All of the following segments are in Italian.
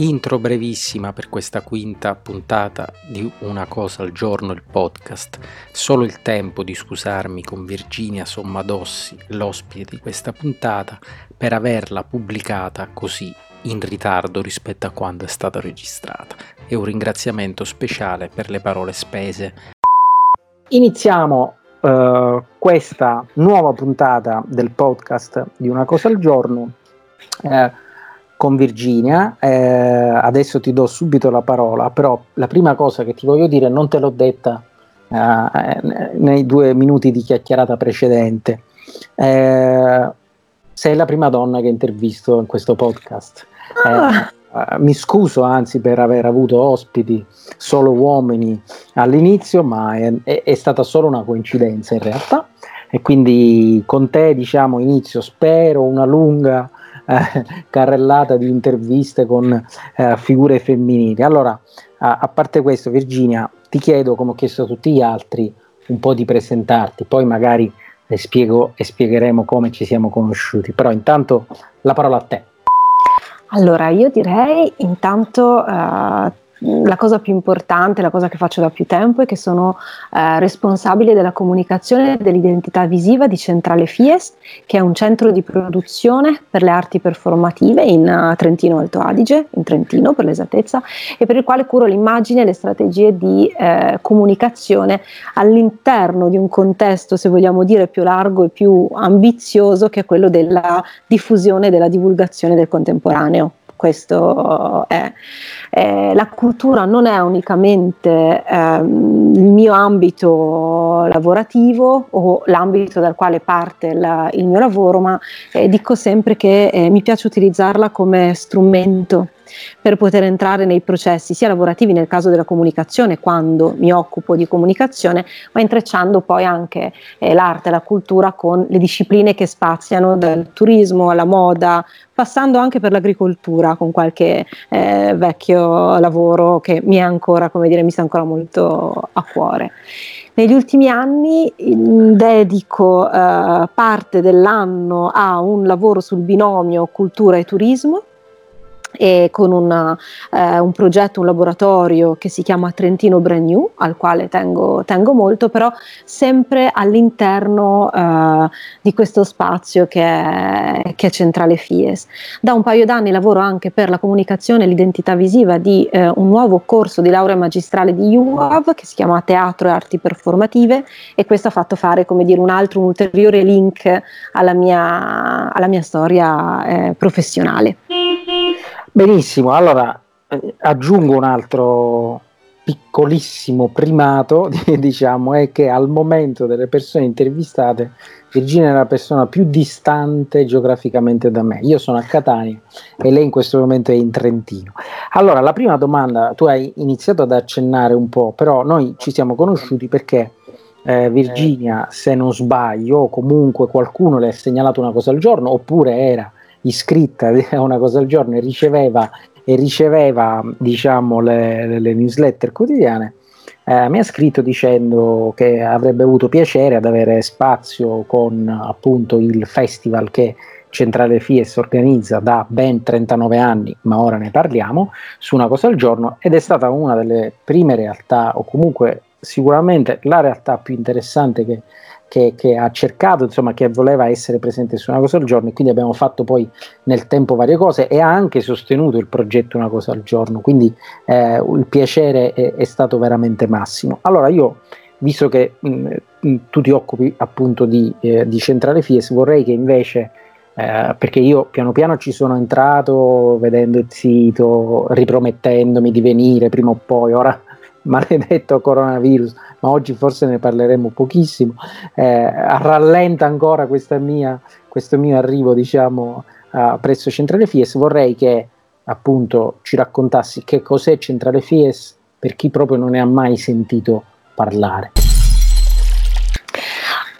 Intro brevissima per questa quinta puntata di Una cosa al giorno, il podcast. Solo il tempo di scusarmi con Virginia Sommadossi, l'ospite di questa puntata, per averla pubblicata così in ritardo rispetto a quando è stata registrata. E un ringraziamento speciale per le parole spese. Iniziamo uh, questa nuova puntata del podcast di Una cosa al giorno. Uh, con Virginia, eh, adesso ti do subito la parola, però la prima cosa che ti voglio dire non te l'ho detta eh, nei due minuti di chiacchierata precedente. Eh, sei la prima donna che intervisto in questo podcast. Ah. Eh, mi scuso anzi per aver avuto ospiti solo uomini all'inizio, ma è, è, è stata solo una coincidenza in realtà. E quindi con te, diciamo, inizio, spero, una lunga eh, carrellata di interviste con eh, figure femminili. Allora, a, a parte questo, Virginia, ti chiedo, come ho chiesto a tutti gli altri, un po' di presentarti, poi magari le spiego e spiegheremo come ci siamo conosciuti. Però intanto la parola a te. Allora, io direi intanto uh, la cosa più importante, la cosa che faccio da più tempo è che sono eh, responsabile della comunicazione dell'identità visiva di Centrale Fies, che è un centro di produzione per le arti performative in uh, Trentino Alto Adige, in Trentino per l'esattezza, e per il quale curo l'immagine e le strategie di eh, comunicazione all'interno di un contesto, se vogliamo dire, più largo e più ambizioso, che è quello della diffusione e della divulgazione del contemporaneo questo è. Eh, la cultura non è unicamente ehm, il mio ambito lavorativo o l'ambito dal quale parte la, il mio lavoro, ma eh, dico sempre che eh, mi piace utilizzarla come strumento per poter entrare nei processi sia lavorativi nel caso della comunicazione, quando mi occupo di comunicazione, ma intrecciando poi anche eh, l'arte la cultura con le discipline che spaziano dal turismo alla moda, passando anche per l'agricoltura con qualche eh, vecchio lavoro che mi è ancora, come dire, mi sta ancora molto a cuore. Negli ultimi anni dedico eh, parte dell'anno a un lavoro sul binomio cultura e turismo e con una, eh, un progetto, un laboratorio che si chiama Trentino Brand New, al quale tengo, tengo molto, però sempre all'interno eh, di questo spazio che è, che è, Centrale FIES. Da un paio d'anni lavoro anche per la comunicazione e l'identità visiva di eh, un nuovo corso di laurea magistrale di UAV che si chiama Teatro e Arti Performative e questo ha fatto fare come dire, un altro, un ulteriore link alla mia, alla mia storia eh, professionale. Benissimo, allora eh, aggiungo un altro piccolissimo primato, diciamo, è che al momento delle persone intervistate Virginia è la persona più distante geograficamente da me. Io sono a Catania e lei in questo momento è in Trentino. Allora, la prima domanda, tu hai iniziato ad accennare un po', però noi ci siamo conosciuti perché eh, Virginia, se non sbaglio, comunque qualcuno le ha segnalato una cosa al giorno, oppure era iscritta a una cosa al giorno e riceveva, e riceveva diciamo, le, le newsletter quotidiane, eh, mi ha scritto dicendo che avrebbe avuto piacere ad avere spazio con appunto il festival che Centrale Fies organizza da ben 39 anni, ma ora ne parliamo, su una cosa al giorno ed è stata una delle prime realtà o comunque sicuramente la realtà più interessante che che, che, ha cercato, insomma, che voleva essere presente su una cosa al giorno e quindi abbiamo fatto poi nel tempo varie cose e ha anche sostenuto il progetto una cosa al giorno, quindi eh, il piacere è, è, stato veramente massimo. Allora io, visto che mh, tu ti occupi appunto di, eh, di Centrale Fies, vorrei che invece eh, perché io piano piano ci sono entrato vedendo il sito, ripromettendomi di venire prima o poi, ora maledetto coronavirus, ma oggi forse ne parleremo pochissimo, eh, rallenta ancora mia, questo mio arrivo diciamo a presso Centrale Fies, vorrei che appunto ci raccontassi che cos'è Centrale Fies per chi proprio non ne ha mai sentito parlare.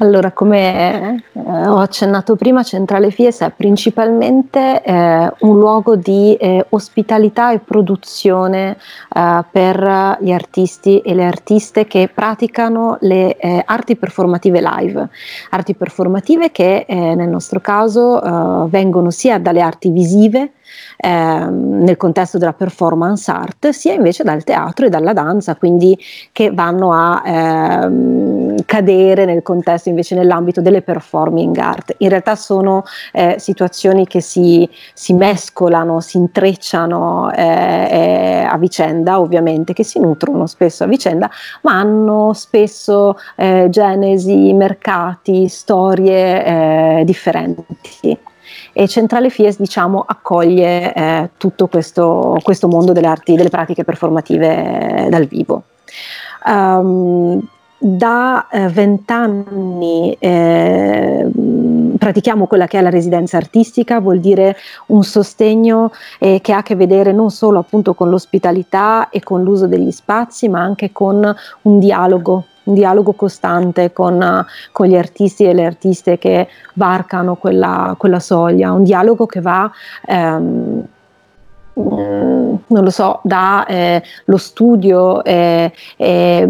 Allora, come eh, ho accennato prima, Centrale Fies è principalmente eh, un luogo di eh, ospitalità e produzione eh, per gli artisti e le artiste che praticano le eh, arti performative live. Arti performative che eh, nel nostro caso vengono sia dalle arti visive, ehm, nel contesto della performance art, sia invece dal teatro e dalla danza, quindi che vanno a ehm, cadere nel contesto invece nell'ambito delle performing art. In realtà sono eh, situazioni che si, si, mescolano, si intrecciano eh, a vicenda, ovviamente, che si nutrono spesso a vicenda, ma hanno spesso eh, genesi, mercati, storie eh, differenti e Centrale Fies diciamo, accoglie eh, tutto questo, questo, mondo delle arti, delle pratiche performative dal vivo. Um, da eh, vent'anni eh, pratichiamo quella che è la residenza artistica, vuol dire un sostegno eh, che ha a che vedere non solo appunto con l'ospitalità e con l'uso degli spazi, ma anche con un dialogo un dialogo costante con, con, gli artisti e le artiste che varcano quella, quella soglia, un dialogo che va... Ehm, mm, non lo so, da eh, lo studio e eh, eh,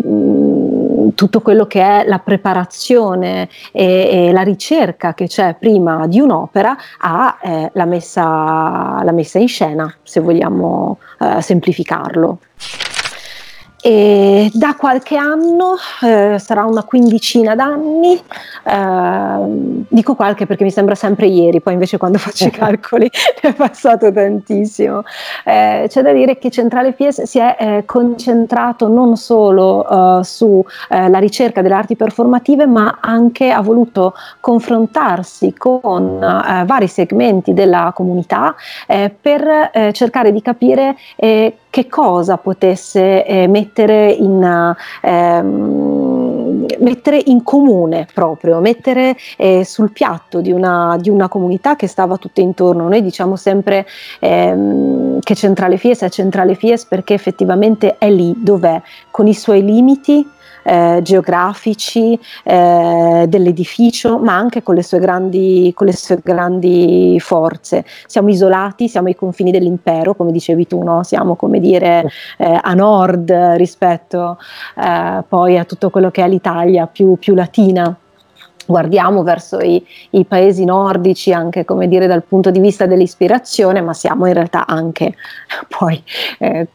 tutto quello che è la preparazione e, e, la ricerca che c'è prima di un'opera a eh, messa, messa, in scena, se vogliamo eh, semplificarlo. E da qualche anno, eh, sarà una quindicina d'anni, eh, dico qualche perché mi sembra sempre ieri, poi invece quando faccio i calcoli è passato tantissimo. Eh, c'è da dire che Centrale Fies si è eh, concentrato non solo eh, sulla eh, ricerca delle arti performative, ma anche ha voluto confrontarsi con vari segmenti della comunità per cercare di capire che cosa potesse eh, mettere, in, ehm, mettere, in, comune proprio, mettere eh, sul piatto di una, di una, comunità che stava tutta intorno. Noi diciamo sempre ehm, che Centrale Fies è Centrale Fies perché effettivamente è lì dov'è, con i suoi limiti, eh, geografici eh, dell'edificio, ma anche con le, sue grandi, con le sue grandi forze. Siamo isolati, siamo ai confini dell'impero, come dicevi tu, no? siamo come dire eh, a nord rispetto eh, poi a tutto quello che è l'Italia più, più latina guardiamo verso i, i, paesi nordici anche come dire dal punto di vista dell'ispirazione, ma siamo in realtà anche poi eh,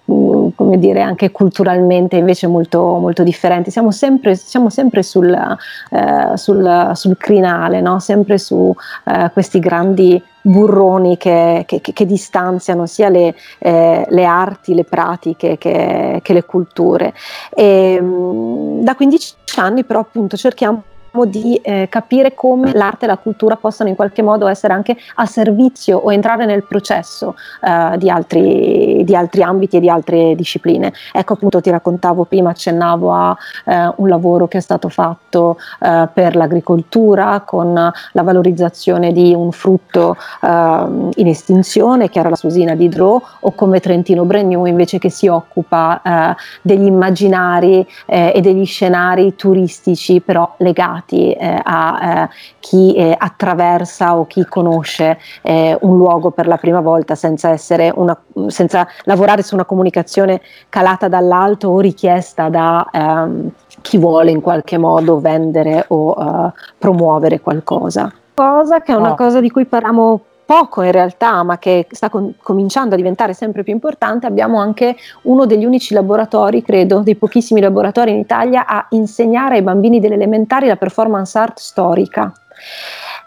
come dire anche culturalmente invece molto, molto differenti. Siamo sempre, siamo sempre sul, eh, sul, sul, crinale, no? sempre su eh, questi grandi burroni che, che, che, distanziano sia le, eh, le, arti, le pratiche che, che le culture. E, mh, da 15 anni però appunto cerchiamo di eh, capire come l'arte e la cultura possano in qualche modo essere anche a servizio o entrare nel processo eh, di, altri, di, altri, ambiti e di altre discipline. Ecco appunto ti raccontavo prima, accennavo a eh, un lavoro che è stato fatto eh, per l'agricoltura con la valorizzazione di un frutto eh, in estinzione che era la susina di Dro o come Trentino Bragnou invece che si occupa eh, degli immaginari e degli scenari turistici però legati legati eh, a eh, chi eh, attraversa o chi conosce eh, un luogo per la prima volta senza, una, senza, lavorare su una comunicazione calata dall'alto o richiesta da ehm, chi vuole in qualche modo vendere o eh, promuovere qualcosa. Cosa che è una no. cosa di cui parliamo poco in realtà, ma che sta con- cominciando a diventare sempre più importante, abbiamo anche uno degli unici laboratori, credo, dei pochissimi laboratori in Italia a insegnare ai bambini delle elementari la performance art storica.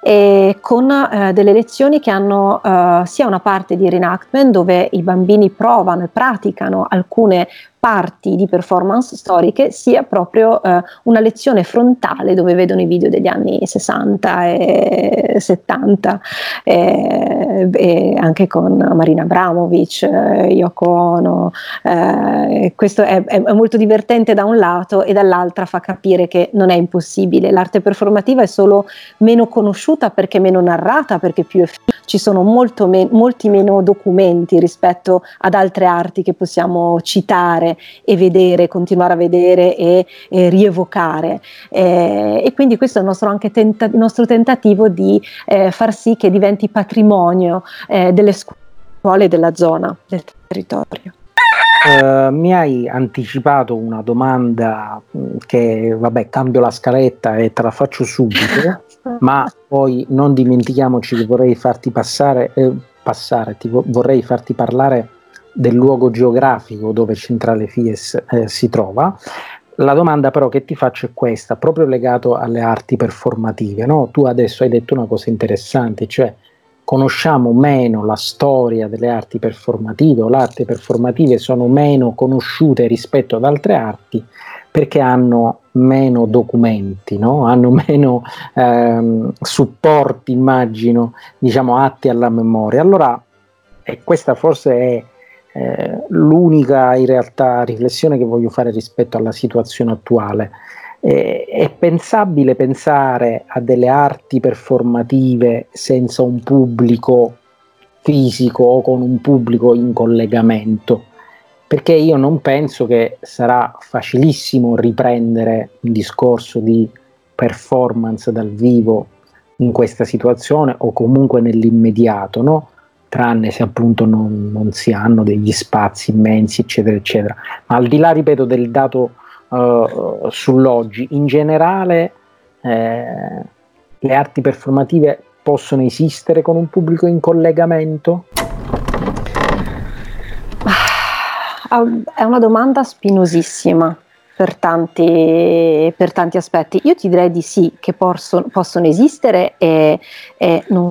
E con eh, delle lezioni che hanno eh, sia una parte di reenactment dove i bambini provano e praticano alcune parti di performance storiche sia proprio eh, una lezione frontale dove vedono i video degli anni 60 e 70 e, e anche con Marina Abramovic, eh, Yoko Ono. Eh, questo è, è, molto divertente da un lato e dall'altra fa capire che non è impossibile. L'arte performativa è solo meno conosciuta perché meno narrata, perché più ci sono me- molti meno documenti rispetto ad altre arti che possiamo citare e vedere, continuare a vedere e, e rievocare. Eh, e quindi questo è il nostro, anche tenta- il nostro tentativo di eh, far sì che diventi patrimonio eh, delle scuole della zona, del territorio. Uh, mi hai anticipato una domanda mm, che, vabbè, cambio la scaletta e te la faccio subito, ma poi non dimentichiamoci che vorrei farti passare, eh, passare, ti vo- vorrei farti parlare del luogo geografico dove Centrale Fies eh, si trova. La domanda però che ti faccio è questa, proprio legato alle arti performative. No? Tu adesso hai detto una cosa interessante, cioè conosciamo meno la storia delle arti performative o le arti performative sono meno conosciute rispetto ad altre arti perché hanno meno documenti, no? hanno meno ehm, supporti, immagino, diciamo, atti alla memoria. Allora, e questa forse è eh, l'unica in realtà riflessione che voglio fare rispetto alla situazione attuale. Eh, è pensabile pensare a delle arti performative senza un pubblico fisico o con un pubblico in collegamento? Perché io non penso che sarà facilissimo riprendere un discorso di performance dal vivo in questa situazione o comunque nell'immediato, no? Tranne se appunto non, non, si hanno degli spazi immensi, eccetera, eccetera. Ma al di là, ripeto, del dato uh, sull'oggi, in generale eh, le arti performative possono esistere con un pubblico in collegamento? Ah, è una domanda spinosissima. Per tanti, per tanti, aspetti. Io ti direi di sì, che possono, possono esistere e, e non,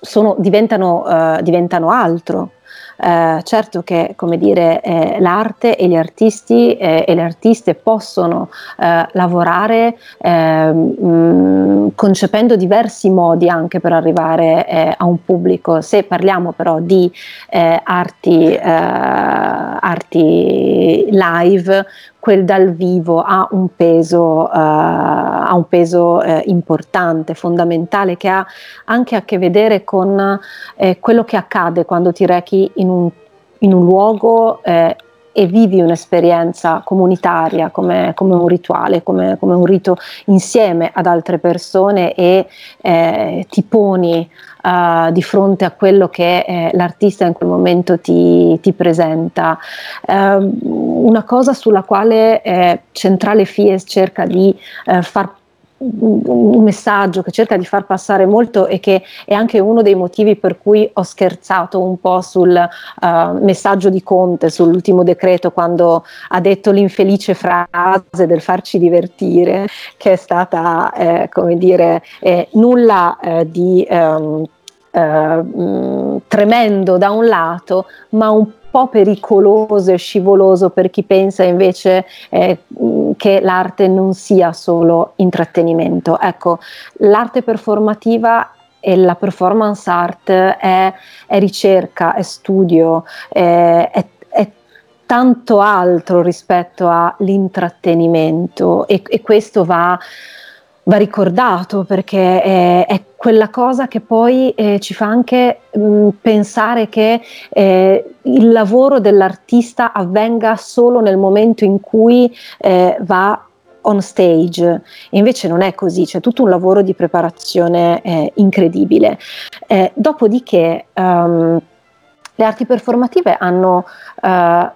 sono, diventano, uh, diventano altro. Uh, certo che come dire, eh, l'arte e gli artisti eh, e le artiste possono eh, lavorare mh, ehm, concependo diversi modi anche per arrivare eh, a un pubblico. Se parliamo però di eh, arti, arti live, quel dal vivo ha un peso, uh, ha un peso uh, importante, fondamentale, che ha anche a che vedere con eh, quello che accade quando ti rechi in un, in un luogo eh, e vivi un'esperienza comunitaria come, come un rituale, come, come, un rito insieme ad altre persone e eh, ti poni uh, di fronte a quello che eh, l'artista in quel momento ti, ti presenta. Uh, una cosa sulla quale eh, Centrale Fies cerca di eh, far un messaggio che cerca di far passare molto e che è anche uno dei motivi per cui ho scherzato un po' sul uh, messaggio di Conte, sull'ultimo decreto, quando ha detto l'infelice frase del farci divertire, che è stata, eh, come dire, eh, nulla eh, di... Um, Uh, tremendo da un lato, ma un po' pericoloso e scivoloso per chi pensa invece eh, che l'arte non sia solo intrattenimento. Ecco, l'arte performativa e la performance art è, è ricerca, è studio, è, è, tanto altro rispetto all'intrattenimento e, e questo va va ricordato perché è, è, quella cosa che poi eh, ci fa anche mh, pensare che eh, il lavoro dell'artista avvenga solo nel momento in cui eh, va on stage, invece non è così, c'è tutto un lavoro di preparazione eh, incredibile. Eh, dopodiché um, le arti performative hanno uh,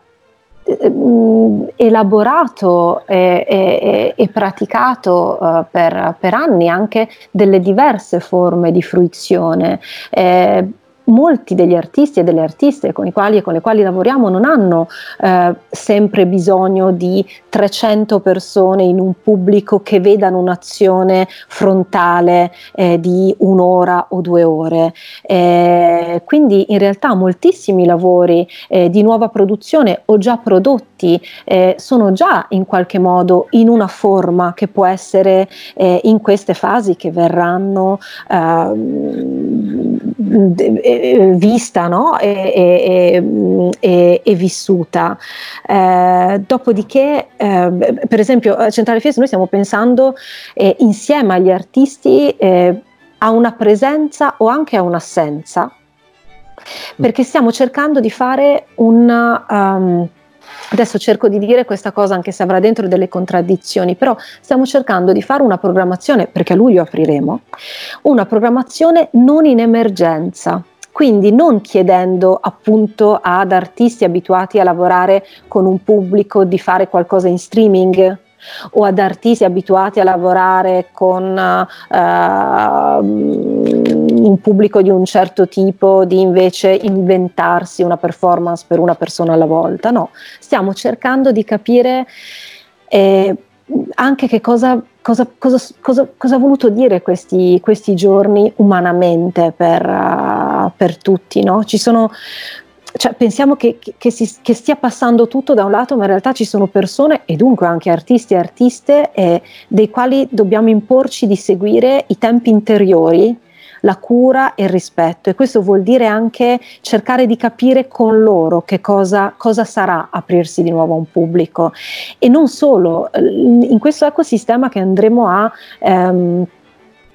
elaborato e, e, e praticato uh, per, per, anni anche delle diverse forme di fruizione. Eh, molti degli artisti e delle artiste con i quali e con le quali lavoriamo non hanno eh, sempre bisogno di 300 persone in un pubblico che vedano un'azione frontale eh, di un'ora o due ore. Eh, quindi in realtà moltissimi lavori eh, di nuova produzione o già prodotti eh, sono già in qualche modo in una forma che può essere eh, in queste fasi che verranno ehm, vista no? e, e, e, vissuta. Eh, dopodiché, eh, per esempio, a Centrale Fies noi stiamo pensando eh, insieme agli artisti eh, a una presenza o anche a un'assenza, perché stiamo cercando di fare un... Um, Adesso cerco di dire questa cosa anche se avrà dentro delle contraddizioni, però stiamo cercando di fare una programmazione, perché a luglio apriremo, una programmazione non in emergenza, quindi non chiedendo appunto ad artisti abituati a lavorare con un pubblico di fare qualcosa in streaming o ad artisti abituati a lavorare con uh, un pubblico di un certo tipo di invece inventarsi una performance per una persona alla volta, no, stiamo cercando di capire eh, anche che cosa, cosa, cosa, cosa, ha voluto dire questi, questi giorni umanamente per, uh, per tutti. No? Sono cioè, pensiamo che, che, si, che, stia passando tutto da un lato, ma in realtà ci sono persone e dunque anche artisti e artiste eh, dei quali dobbiamo imporci di seguire i tempi interiori, la cura e il rispetto. E questo vuol dire anche cercare di capire con loro che cosa, cosa sarà aprirsi di nuovo a un pubblico. E non solo, in questo ecosistema che andremo a... Ehm,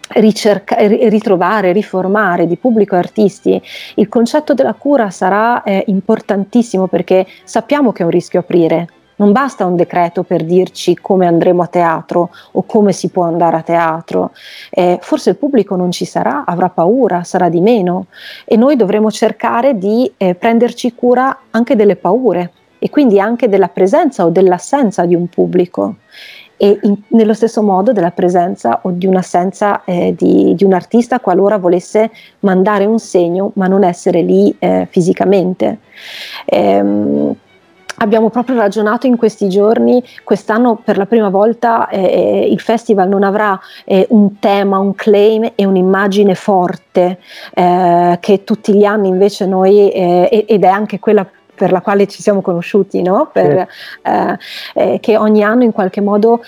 ricerca, ritrovare, riformare di pubblico artisti, il concetto della cura sarà eh, importantissimo perché sappiamo che è un rischio aprire. Non basta un decreto per dirci come andremo a teatro o come si può andare a teatro. Eh, forse il pubblico non ci sarà, avrà paura, sarà di meno e noi dovremo cercare di eh, prenderci cura anche delle paure e quindi anche della presenza o dell'assenza di un pubblico e in, nello stesso modo della presenza o di un'assenza eh, di, di, un artista qualora volesse mandare un segno ma non essere lì eh, fisicamente. Ehm, Abbiamo proprio ragionato in questi giorni, quest'anno per la prima volta eh, eh il festival non avrà eh, un tema, un claim e un'immagine forte eh, che tutti gli anni invece noi, eh, ed è anche quella per la quale ci siamo conosciuti, no? per, sì. eh, che ogni anno in qualche modo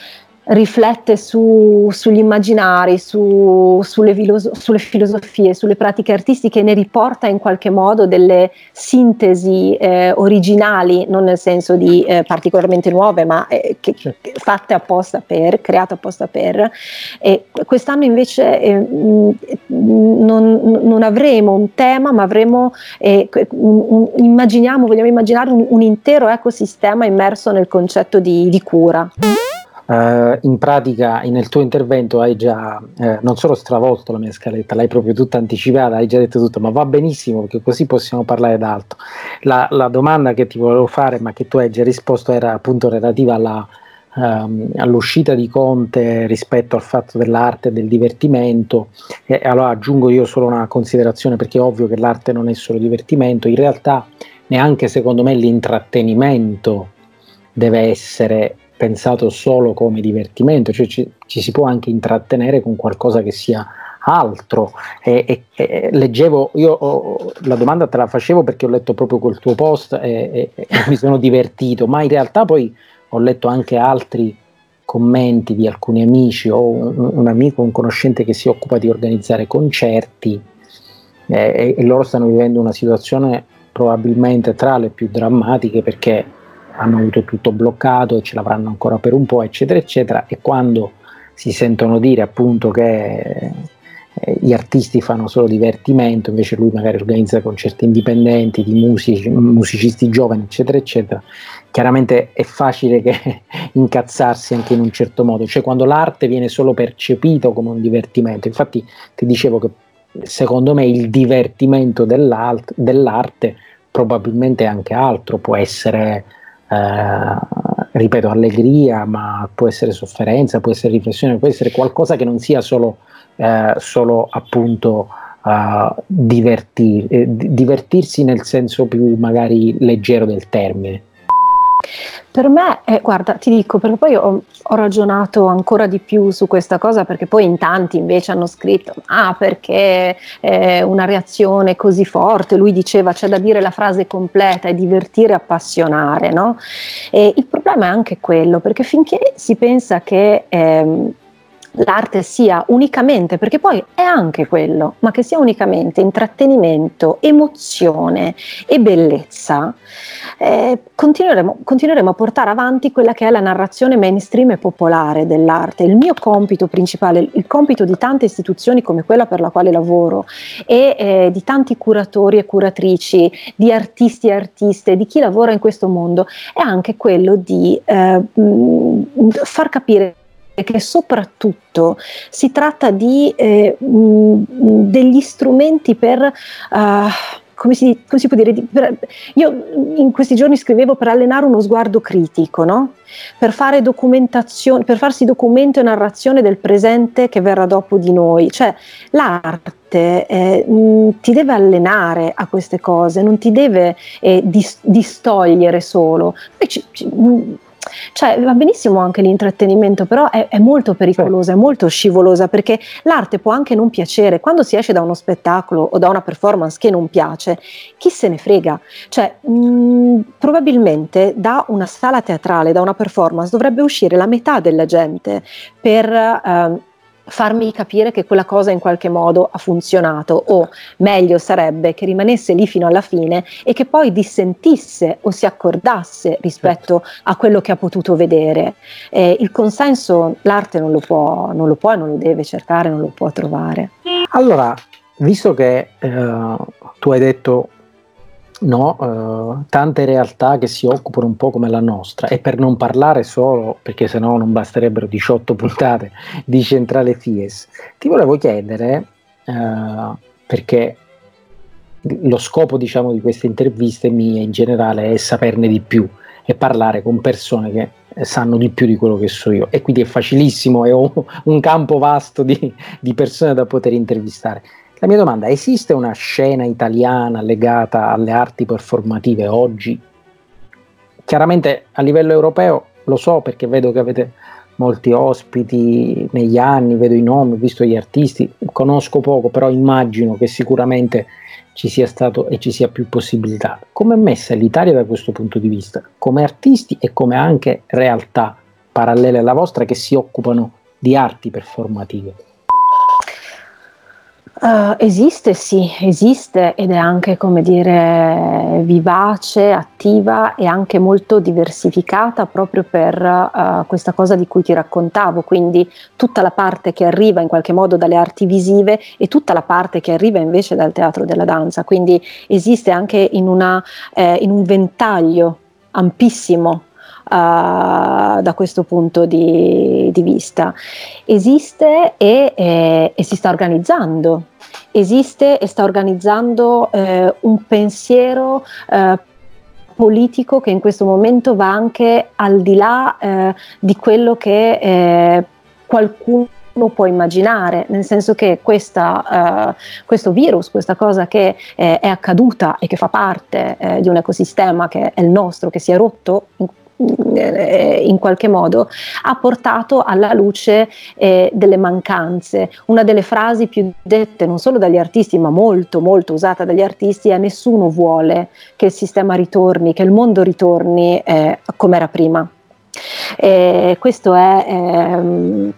riflette su, sugli immaginari, su, sulle, filoso- sulle, filosofie, sulle pratiche artistiche, ne riporta in qualche modo delle sintesi eh, originali, non nel senso di eh, particolarmente nuove, ma eh, che, certo. fatte apposta per, create apposta per. E quest'anno invece eh, non, non, avremo un tema, ma avremo, eh, un, un, immaginiamo, vogliamo immaginare un, un, intero ecosistema immerso nel concetto di, di cura. Uh, in pratica nel tuo intervento hai già eh, non solo stravolto la mia scaletta, l'hai proprio tutta anticipata, hai già detto tutto, ma va benissimo perché così possiamo parlare d'altro. La, la domanda che ti volevo fare, ma che tu hai già risposto, era appunto relativa alla, um, all'uscita di Conte rispetto al fatto dell'arte e del divertimento. E allora aggiungo io solo una considerazione perché è ovvio che l'arte non è solo divertimento, in realtà neanche secondo me l'intrattenimento deve essere pensato solo come divertimento, cioè ci, ci, si può anche intrattenere con qualcosa che sia altro. E, e, e leggevo, io ho, la domanda te la facevo perché ho letto proprio quel tuo post e, e mi sono divertito, ma in realtà poi ho letto anche altri commenti di alcuni amici o un, un amico, un conoscente che si occupa di organizzare concerti e loro stanno vivendo una situazione probabilmente tra le più drammatiche perché hanno avuto tutto bloccato e ce l'avranno ancora per un po', eccetera, eccetera, e quando si sentono dire appunto che eh, gli artisti fanno solo divertimento, invece lui magari organizza concerti indipendenti di musici, musicisti giovani, eccetera, eccetera, chiaramente è facile che incazzarsi anche in un certo modo, cioè quando l'arte viene solo percepito come un divertimento, infatti ti dicevo che secondo me il divertimento dell'arte probabilmente anche altro, può essere ripeto, allegria, ma può essere sofferenza, può essere riflessione, può essere qualcosa che non sia solo, eh, solo appunto uh, divertir, eh, divertirsi nel senso più magari leggero del termine. Per me, eh, guarda, ti dico, perché poi ho, ho, ragionato ancora di più su questa cosa, perché poi in tanti invece hanno scritto, ah, perché eh, una reazione così forte, lui diceva, c'è da dire la frase completa, è divertire, appassionare, no? E il problema è anche quello, perché finché si pensa che... Eh, l'arte sia unicamente, perché poi è anche quello, ma che sia unicamente intrattenimento, emozione e bellezza, eh, continueremo, continueremo, a portare avanti quella che è la narrazione mainstream e popolare dell'arte. Il mio compito principale, il compito di tante istituzioni come quella per la quale lavoro e eh, di tanti curatori e curatrici, di artisti e artiste, di chi lavora in questo mondo, è anche quello di eh, far capire che soprattutto si tratta di eh, mh, degli strumenti per uh, come si, come si può dire, per, io in questi giorni scrivevo per allenare uno sguardo critico, no? per fare documentazione, per farsi documento e narrazione del presente che verrà dopo di noi. Cioè l'arte eh, mh, ti deve allenare a queste cose, non ti deve eh, dis- distogliere solo. Ci, ci, mh, cioè, va benissimo anche l'intrattenimento, però è, è molto pericolosa, è molto scivolosa perché l'arte può anche non piacere. Quando si esce da uno spettacolo o da una performance che non piace, chi se ne frega? Cioè, mh, probabilmente da una sala teatrale, da una performance, dovrebbe uscire la metà della gente per eh, farmi capire che quella cosa in qualche modo ha funzionato o meglio sarebbe che rimanesse lì fino alla fine e che poi dissentisse o si accordasse rispetto a quello che ha potuto vedere. Eh, il consenso l'arte non lo, può, non lo può e non lo deve cercare, non lo può trovare. Allora, visto che eh, tu hai detto no, eh, tante realtà che si occupano un po' come la nostra. E per non parlare solo, perché sennò non basterebbero 18 puntate di Centrale Fies, ti volevo chiedere, eh, perché lo scopo diciamo di queste interviste mie in generale è saperne di più e parlare con persone che sanno di più di quello che so io. E quindi è facilissimo ho un campo vasto di, di persone da poter intervistare. La mia domanda, esiste una scena italiana legata alle arti performative oggi? Chiaramente a livello europeo lo so perché vedo che avete molti ospiti negli anni, vedo i nomi, ho visto gli artisti, conosco poco, però immagino che sicuramente ci sia stato e ci sia più possibilità. Come è messa l'Italia da questo punto di vista? Come artisti e come anche realtà parallele alla vostra che si occupano di arti performative? Uh, esiste, sì, esiste ed è anche, come dire, vivace, attiva e anche molto diversificata proprio per uh, questa cosa di cui ti raccontavo, quindi tutta la parte che arriva in qualche modo dalle arti visive e tutta la parte che arriva invece dal teatro della danza, quindi esiste anche in, una, eh, in un ventaglio ampissimo da questo punto di, di vista. Esiste e, e, e, si sta organizzando, esiste e sta organizzando eh, un pensiero eh, politico che in questo momento va anche al di là eh, di quello che eh, qualcuno può immaginare, nel senso che questa, uh, questo virus, questa cosa che eh, è accaduta e che fa parte eh, di un ecosistema che è il nostro, che si è rotto in eh, in qualche modo ha portato alla luce eh, delle mancanze. Una delle frasi più dette non solo dagli artisti, ma molto molto usata dagli artisti è nessuno vuole che il sistema ritorni, che il mondo ritorni eh, come era prima. questo è ehm,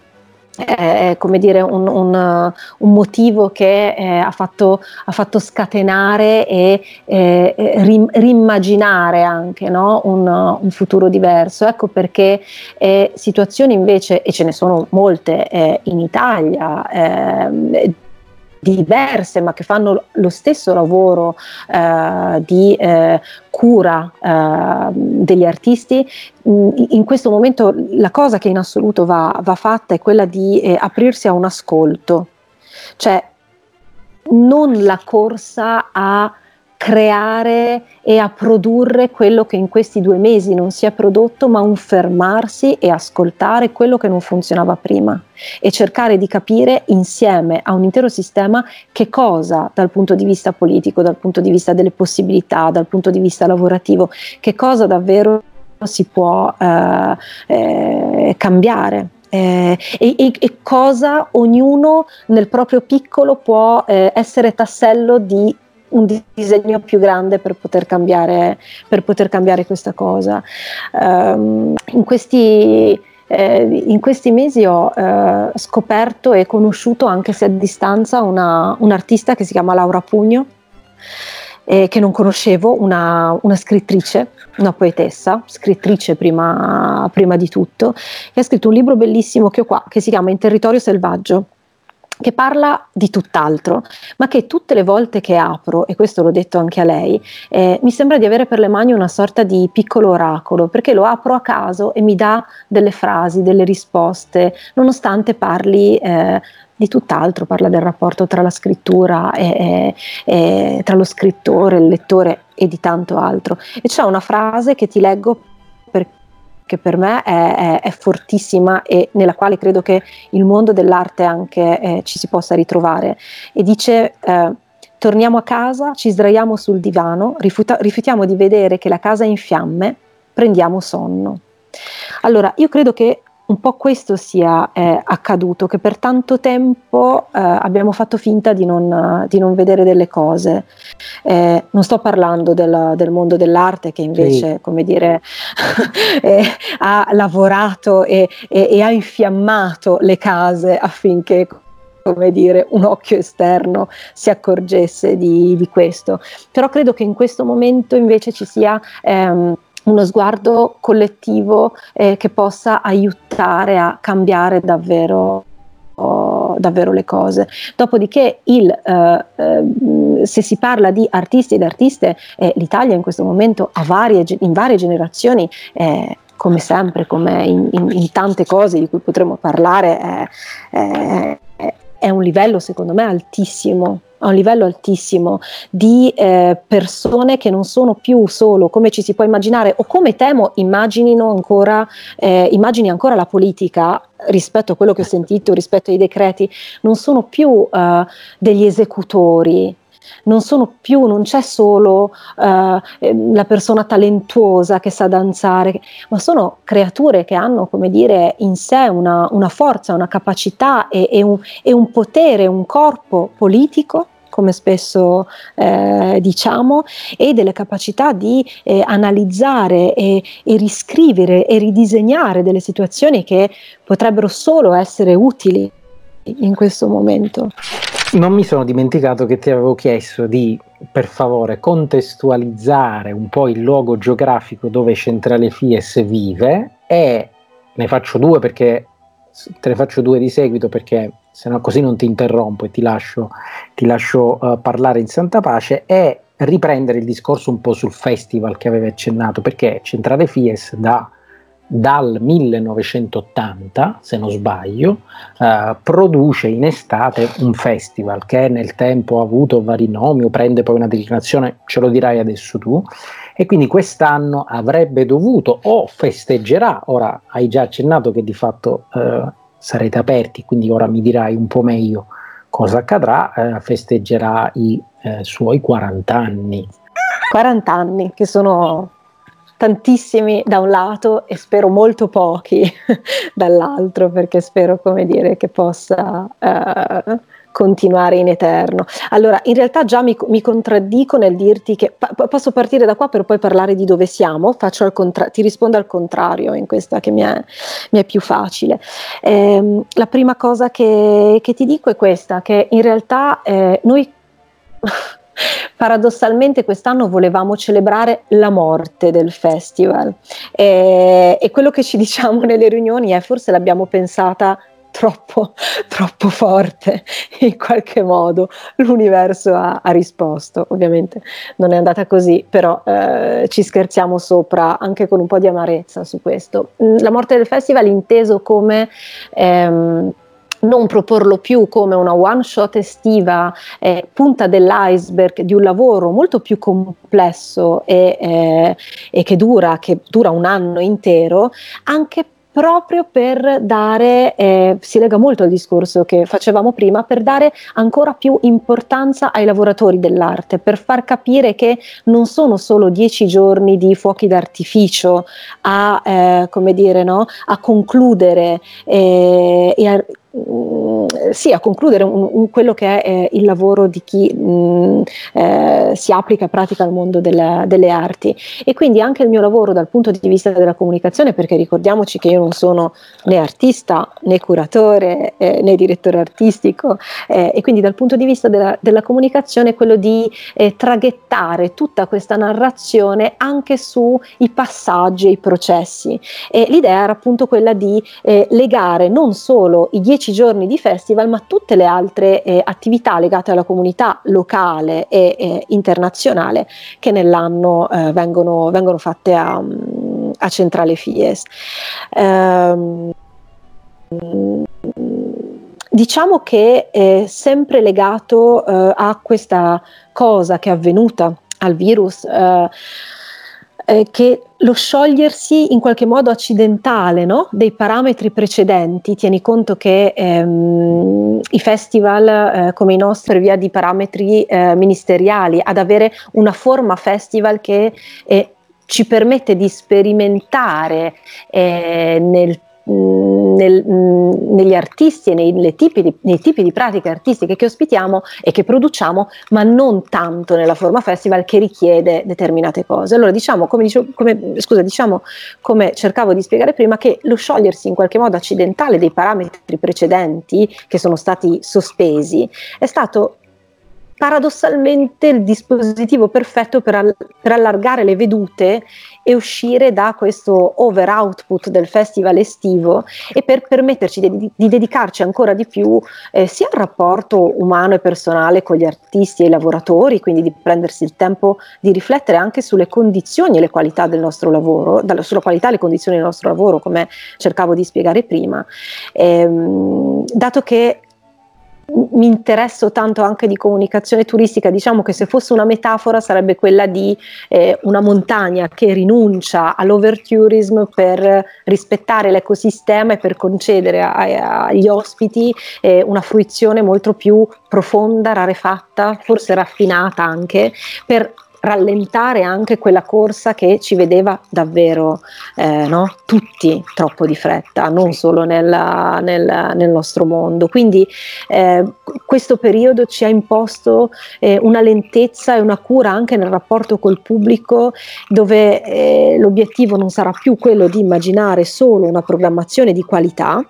è come dire un, un, un motivo che eh, ha, fatto, ha, fatto, scatenare e eh, rim, rimmaginare anche no? un, un, futuro diverso. Ecco perché eh, situazioni invece, e ce ne sono molte eh, in Italia, ehm, diverse ma che fanno lo stesso lavoro eh, di eh, cura eh, degli artisti, in questo momento la cosa che in assoluto va, va fatta è quella di eh, aprirsi a un ascolto, cioè non la corsa a creare e a produrre quello che in questi due mesi non si è prodotto, ma un fermarsi e ascoltare quello che non funzionava prima e cercare di capire insieme a un intero sistema che cosa dal punto di vista politico, dal punto di vista delle possibilità, dal punto di vista lavorativo, che cosa davvero si può eh, eh, cambiare. Eh, e, e, cosa ognuno nel proprio piccolo può eh, essere tassello di un disegno più grande per poter cambiare, per poter cambiare questa cosa. Um, in, questi, eh, in, questi, mesi ho eh, scoperto e conosciuto, anche se a distanza, una, un'artista che si chiama Laura Pugno. Eh, che non conoscevo, una, una, scrittrice, una poetessa, scrittrice prima, prima di tutto, che ha scritto un libro bellissimo che ho qua, che si chiama In territorio selvaggio che parla di tutt'altro, ma che tutte le volte che apro, e questo l'ho detto anche a lei, eh, mi sembra di avere per le mani una sorta di piccolo oracolo, perché lo apro a caso e mi dà delle frasi, delle risposte, nonostante parli eh, di tutt'altro, parla del rapporto tra la scrittura e, e, e tra lo scrittore, il lettore e di tanto altro. E c'è una frase che ti leggo perché per me è, è, è, fortissima e nella quale credo che il mondo dell'arte anche eh, ci si possa ritrovare. E dice eh, torniamo a casa, ci sdraiamo sul divano, rifiuta- rifiutiamo di vedere che la casa è in fiamme, prendiamo sonno. Allora, io credo che un po' questo sia eh, accaduto, che per tanto tempo eh, abbiamo fatto finta di non, di non vedere delle cose. Eh, non sto parlando del, del, mondo dell'arte che invece, sì. come dire, eh, ha lavorato e, e, e ha infiammato le case affinché come dire, un occhio esterno si accorgesse di, di, questo. Però credo che in questo momento invece ci sia ehm, uno sguardo collettivo eh, che possa aiutare a cambiare davvero davvero le cose. Dopodiché, il, eh, eh, se si parla di artisti ed artiste, eh, l'Italia in questo momento varie, in varie generazioni eh, come sempre, come in, in, in, tante cose di cui potremmo parlare, è un livello secondo me altissimo a un livello altissimo di eh, persone che non sono più solo come ci si può immaginare o come temo immaginino ancora, eh, immagini ancora la politica rispetto a quello che ho sentito, rispetto ai decreti, non sono più eh, degli esecutori, non sono più, non c'è solo uh, la persona talentuosa che sa danzare, ma sono creature che hanno, come dire, in sé una, una forza, una capacità e, e, un, e un potere, un corpo politico come spesso eh, diciamo, e delle capacità di eh, analizzare e, e, riscrivere e ridisegnare delle situazioni che potrebbero solo essere utili in questo momento. Non mi sono dimenticato che ti avevo chiesto di, per favore, contestualizzare un po' il luogo geografico dove Centrale Fies vive e ne faccio due perché te ne faccio due di seguito perché se no così non ti interrompo e ti lascio, ti lascio uh, parlare in santa pace e riprendere il discorso un po' sul festival che avevi accennato perché Centrale Fies da dal 1980, se non sbaglio, eh, produce in estate un festival che nel tempo ha avuto vari nomi o prende poi una declinazione, ce lo dirai adesso tu, e quindi quest'anno avrebbe dovuto o festeggerà, ora hai già accennato che di fatto eh, sarete aperti, quindi ora mi dirai un po' meglio cosa accadrà, eh, festeggerà i eh, suoi 40 anni. 40 anni che sono tantissimi da un lato e spero molto pochi dall'altro perché spero come dire che possa uh, continuare in eterno. Allora, in realtà già mi, mi contraddico nel dirti che pa- posso partire da qua per poi parlare di dove siamo, contra- ti rispondo al contrario in questa che mi è, mi è più facile. Eh, la prima cosa che, che, ti dico è questa, che in realtà eh, noi paradossalmente quest'anno volevamo celebrare la morte del festival. E, e quello che ci diciamo nelle riunioni è forse l'abbiamo pensata troppo, troppo forte in qualche modo. L'universo ha, ha, risposto. Ovviamente non è andata così però eh, ci scherziamo sopra anche con un po' di amarezza su questo. La morte del festival inteso come ehm, non proporlo più come una one shot estiva, eh, punta dell'iceberg di un lavoro molto più complesso e, eh, e che, dura, che dura un anno intero, anche proprio per dare, eh, si lega molto al discorso che facevamo prima, per dare ancora più importanza ai lavoratori dell'arte, per far capire che non sono solo dieci giorni di fuochi d'artificio a, eh, dire, no? a concludere eh, e a, Sì, a concludere un, un, quello che è eh, il lavoro di chi mh, eh, si applica e pratica il mondo della, delle arti. E quindi anche il mio lavoro dal punto di vista della comunicazione, perché ricordiamoci che io non sono né artista né curatore eh, né direttore artistico eh, e quindi dal punto di vista della, della comunicazione è quello di eh, traghettare tutta questa narrazione anche sui passaggi e i processi. E l'idea era appunto quella di eh, legare non solo i dieci dieci giorni di festival, ma tutte le altre eh, attività legate alla comunità locale e eh, internazionale che nell'anno eh, vengono, vengono, fatte a, a Centrale Fies. Um, diciamo che è sempre legato eh, a questa cosa che è avvenuta al virus. Eh, eh, che lo sciogliersi in qualche modo accidentale no? dei parametri precedenti, tieni conto che ehm, i festival eh, come i nostri per via di parametri eh, ministeriali, ad avere una forma festival che eh, ci permette di sperimentare eh, nel nel, mm, negli artisti e nei tipi, di, nei tipi di pratiche artistiche che ospitiamo e che produciamo, ma non tanto nella forma festival che richiede determinate cose. Allora diciamo, come, dicevo, come, scusa, diciamo, come cercavo di spiegare prima, che lo sciogliersi in qualche modo accidentale dei parametri precedenti che sono stati sospesi è stato paradossalmente il dispositivo perfetto per, all- per, allargare le vedute e uscire da questo over output del festival estivo e per permetterci di, di dedicarci ancora di più eh, sia al rapporto umano e personale con gli artisti e i lavoratori, quindi di prendersi il tempo di riflettere anche sulle condizioni e le qualità del nostro lavoro, dalla, sulla qualità e le condizioni del nostro lavoro, come cercavo di spiegare prima, ehm, dato che mi interesso tanto anche di comunicazione turistica, diciamo che se fosse una metafora sarebbe quella di eh, una montagna che rinuncia all'overtourism per rispettare l'ecosistema e per concedere agli ospiti eh, una fruizione molto più profonda, rarefatta, forse raffinata anche, per rallentare anche quella corsa che ci vedeva davvero eh, no? tutti troppo di fretta, non solo nella, nel, nel, nostro mondo. Quindi eh, questo periodo ci ha imposto eh, una lentezza e una cura anche nel rapporto col pubblico dove eh, l'obiettivo non sarà più quello di immaginare solo una programmazione di qualità,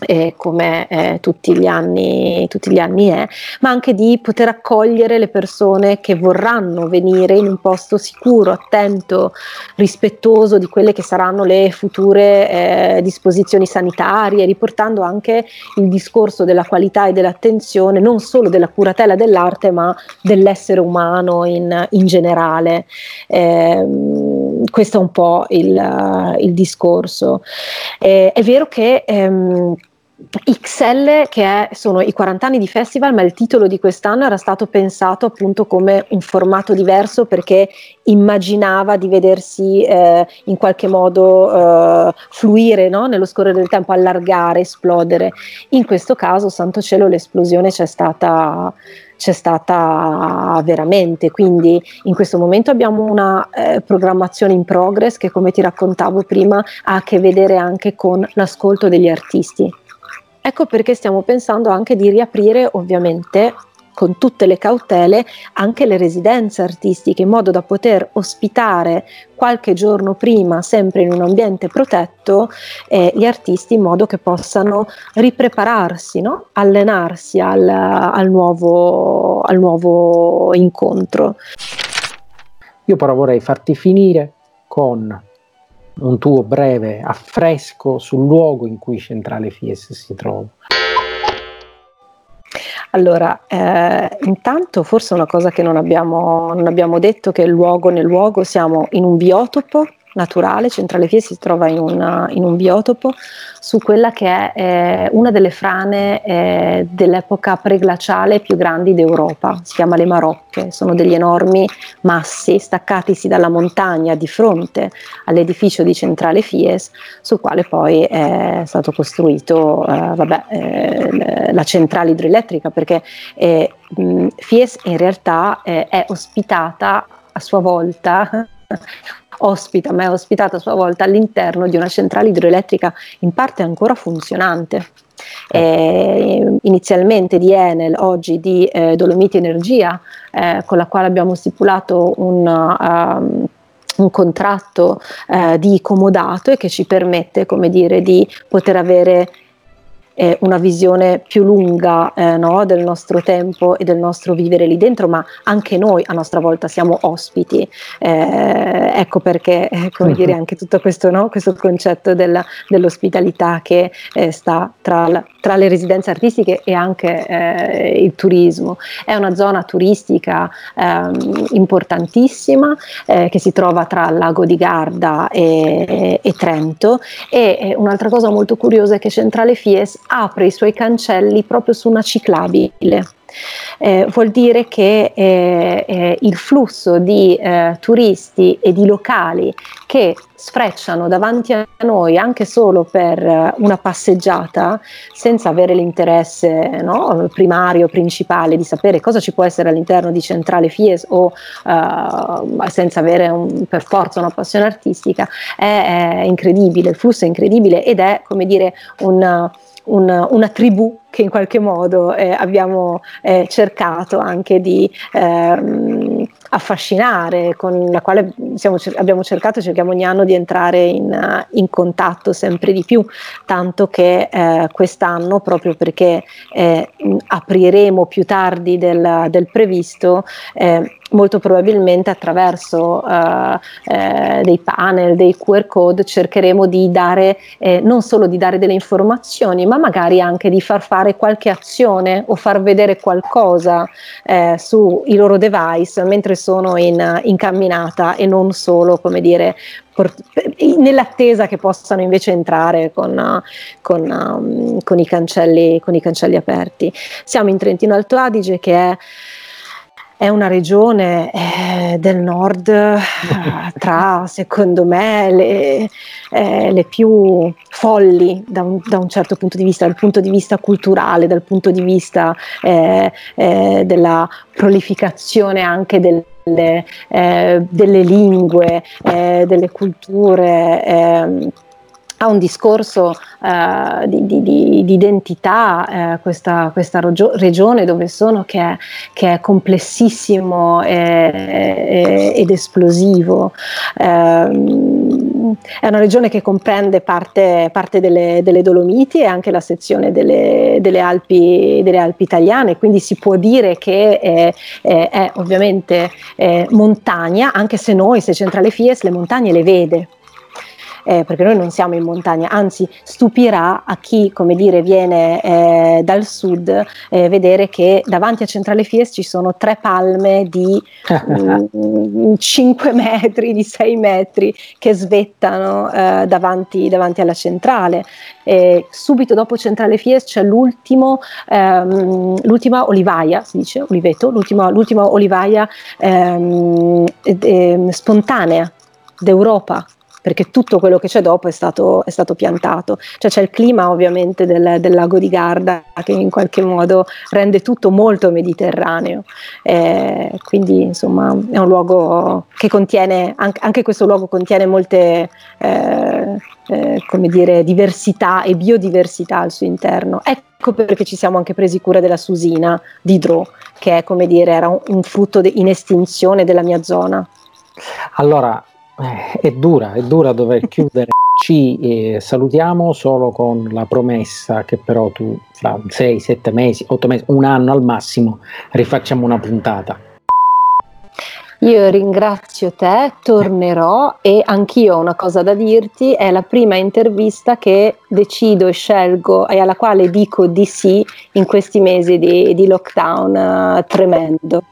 eh, come eh, tutti, gli anni, tutti, gli anni, è, ma anche di poter accogliere le persone che vorranno venire in un posto sicuro, attento, rispettoso di quelle che saranno le future eh, disposizioni sanitarie, riportando anche il discorso della qualità e dell'attenzione, non solo della curatela dell'arte, ma dell'essere umano in, in generale. Ehm, questo è un po' il, il discorso. Eh, è vero che ehm, XL, che è, sono i 40 anni di festival, ma il titolo di quest'anno era stato pensato appunto come un formato diverso perché immaginava di vedersi eh, in qualche modo eh, fluire no? nello scorrere del tempo, allargare, esplodere. In questo caso, santo cielo, l'esplosione c'è stata c'è stata veramente. Quindi in questo momento abbiamo una eh, programmazione in progress che come ti raccontavo prima ha a che vedere anche con l'ascolto degli artisti. Ecco perché stiamo pensando anche di riaprire ovviamente con tutte le cautele anche le residenze artistiche in modo da poter ospitare qualche giorno prima, sempre in un ambiente protetto, eh, gli artisti in modo che possano riprepararsi, no? allenarsi al, al, nuovo, al nuovo incontro. Io però vorrei farti finire con un tuo breve affresco sul luogo in cui Centrale Fies si trova. Allora, eh, intanto forse una cosa che non abbiamo, non abbiamo detto che il luogo nel luogo siamo in un biotopo naturale, Centrale Fies si trova in, una, in, un biotopo su quella che è eh, una delle frane eh, dell'epoca preglaciale più grandi d'Europa, si chiama le Marocche, sono degli enormi massi staccatisi dalla montagna di fronte all'edificio di Centrale Fies, sul quale poi è stato costruito eh, vabbè, eh, la centrale idroelettrica, perché eh, Fies in realtà eh, è ospitata a sua volta ospita, ma è ospitata a sua volta all'interno di una centrale idroelettrica in parte ancora funzionante. Eh, inizialmente di Enel, oggi di eh, Dolomiti Energia, eh, con la quale abbiamo stipulato un, um, un contratto eh, di comodato e che ci permette, come dire, di poter avere eh, una visione più lunga eh, no, del nostro tempo e del nostro vivere lì dentro, ma anche noi a nostra volta siamo ospiti. Eh, ecco perché, eh, come dire, anche tutto questo, no, questo concetto della, dell'ospitalità che eh, sta tra la tra le residenze artistiche e anche eh, il turismo. È una zona turistica ehm, importantissima eh, che si trova tra lago di Garda e, e Trento e un'altra cosa molto curiosa è che Centrale Fies apre i suoi cancelli proprio su una ciclabile. Eh, vuol dire che eh, eh, il flusso di eh, turisti e di locali che sfrecciano davanti a noi anche solo per eh, una passeggiata, senza avere l'interesse no, primario, principale di sapere cosa ci può essere all'interno di Centrale Fies o uh, senza avere un, per forza una passione artistica, è, è, incredibile, il flusso è incredibile ed è come dire un, un, una tribù che in qualche modo eh, abbiamo eh, cercato anche di ehm, affascinare, con la quale siamo, abbiamo cercato cerchiamo ogni anno di entrare in, in contatto sempre di più, tanto che eh, quest'anno, proprio perché eh, apriremo più tardi del, del previsto, eh, molto probabilmente attraverso uh, eh, dei panel, dei QR code cercheremo di dare eh, non solo di dare delle informazioni, ma magari anche di far fare qualche azione o far vedere qualcosa eh, sui loro device mentre sono in, in camminata e non solo, come dire, nell'attesa che possano invece entrare con, con, um, con, i cancelli, con i cancelli aperti. Siamo in Trentino Alto Adige che è è una regione eh, del nord eh, tra, secondo me, le, eh, le più folli da un, da un, certo punto di vista, dal punto di vista culturale, dal punto di vista eh, eh, della prolificazione anche del delle, eh, delle lingue, eh, delle culture. Eh, ha un discorso uh, di, di, di, identità, uh, questa, questa rogio- regione dove sono, che è, che è complessissimo e, e, ed esplosivo. Uh, è una regione che comprende parte, parte delle, delle, Dolomiti e anche la sezione delle, delle, Alpi, delle, Alpi, italiane, quindi si può dire che è, è, è ovviamente montagna, anche se noi, se Centrale Fies, le montagne le vede eh, perché noi non siamo in montagna, anzi stupirà a chi, come dire, viene eh, dal sud eh, vedere che davanti a Centrale Fies ci sono tre palme di mh, 5 metri, di 6 metri che svettano eh, davanti, davanti, alla centrale. subito dopo Centrale Fies c'è l'ultimo, ehm, l'ultima olivaia, si dice oliveto, l'ultima, l'ultima olivaia ehm, spontanea d'Europa perché tutto quello che c'è dopo è stato, è stato piantato. Cioè c'è il clima ovviamente del, del, lago di Garda che in qualche modo rende tutto molto mediterraneo, eh, quindi insomma è un luogo che contiene, anche, questo luogo contiene molte eh, eh, come dire, diversità e biodiversità al suo interno. Ecco perché ci siamo anche presi cura della susina di Dro, che è come dire, era un, un frutto de- in estinzione della mia zona. Allora, eh, è dura, è dura dover chiudere. Ci eh, salutiamo solo con la promessa che però tu fra 6, 7 mesi, 8 mesi, un anno al massimo rifacciamo una puntata. Io ringrazio te, tornerò e anch'io ho una cosa da dirti, è la prima intervista che decido e scelgo e alla quale dico di sì in questi mesi di, di lockdown uh, tremendo.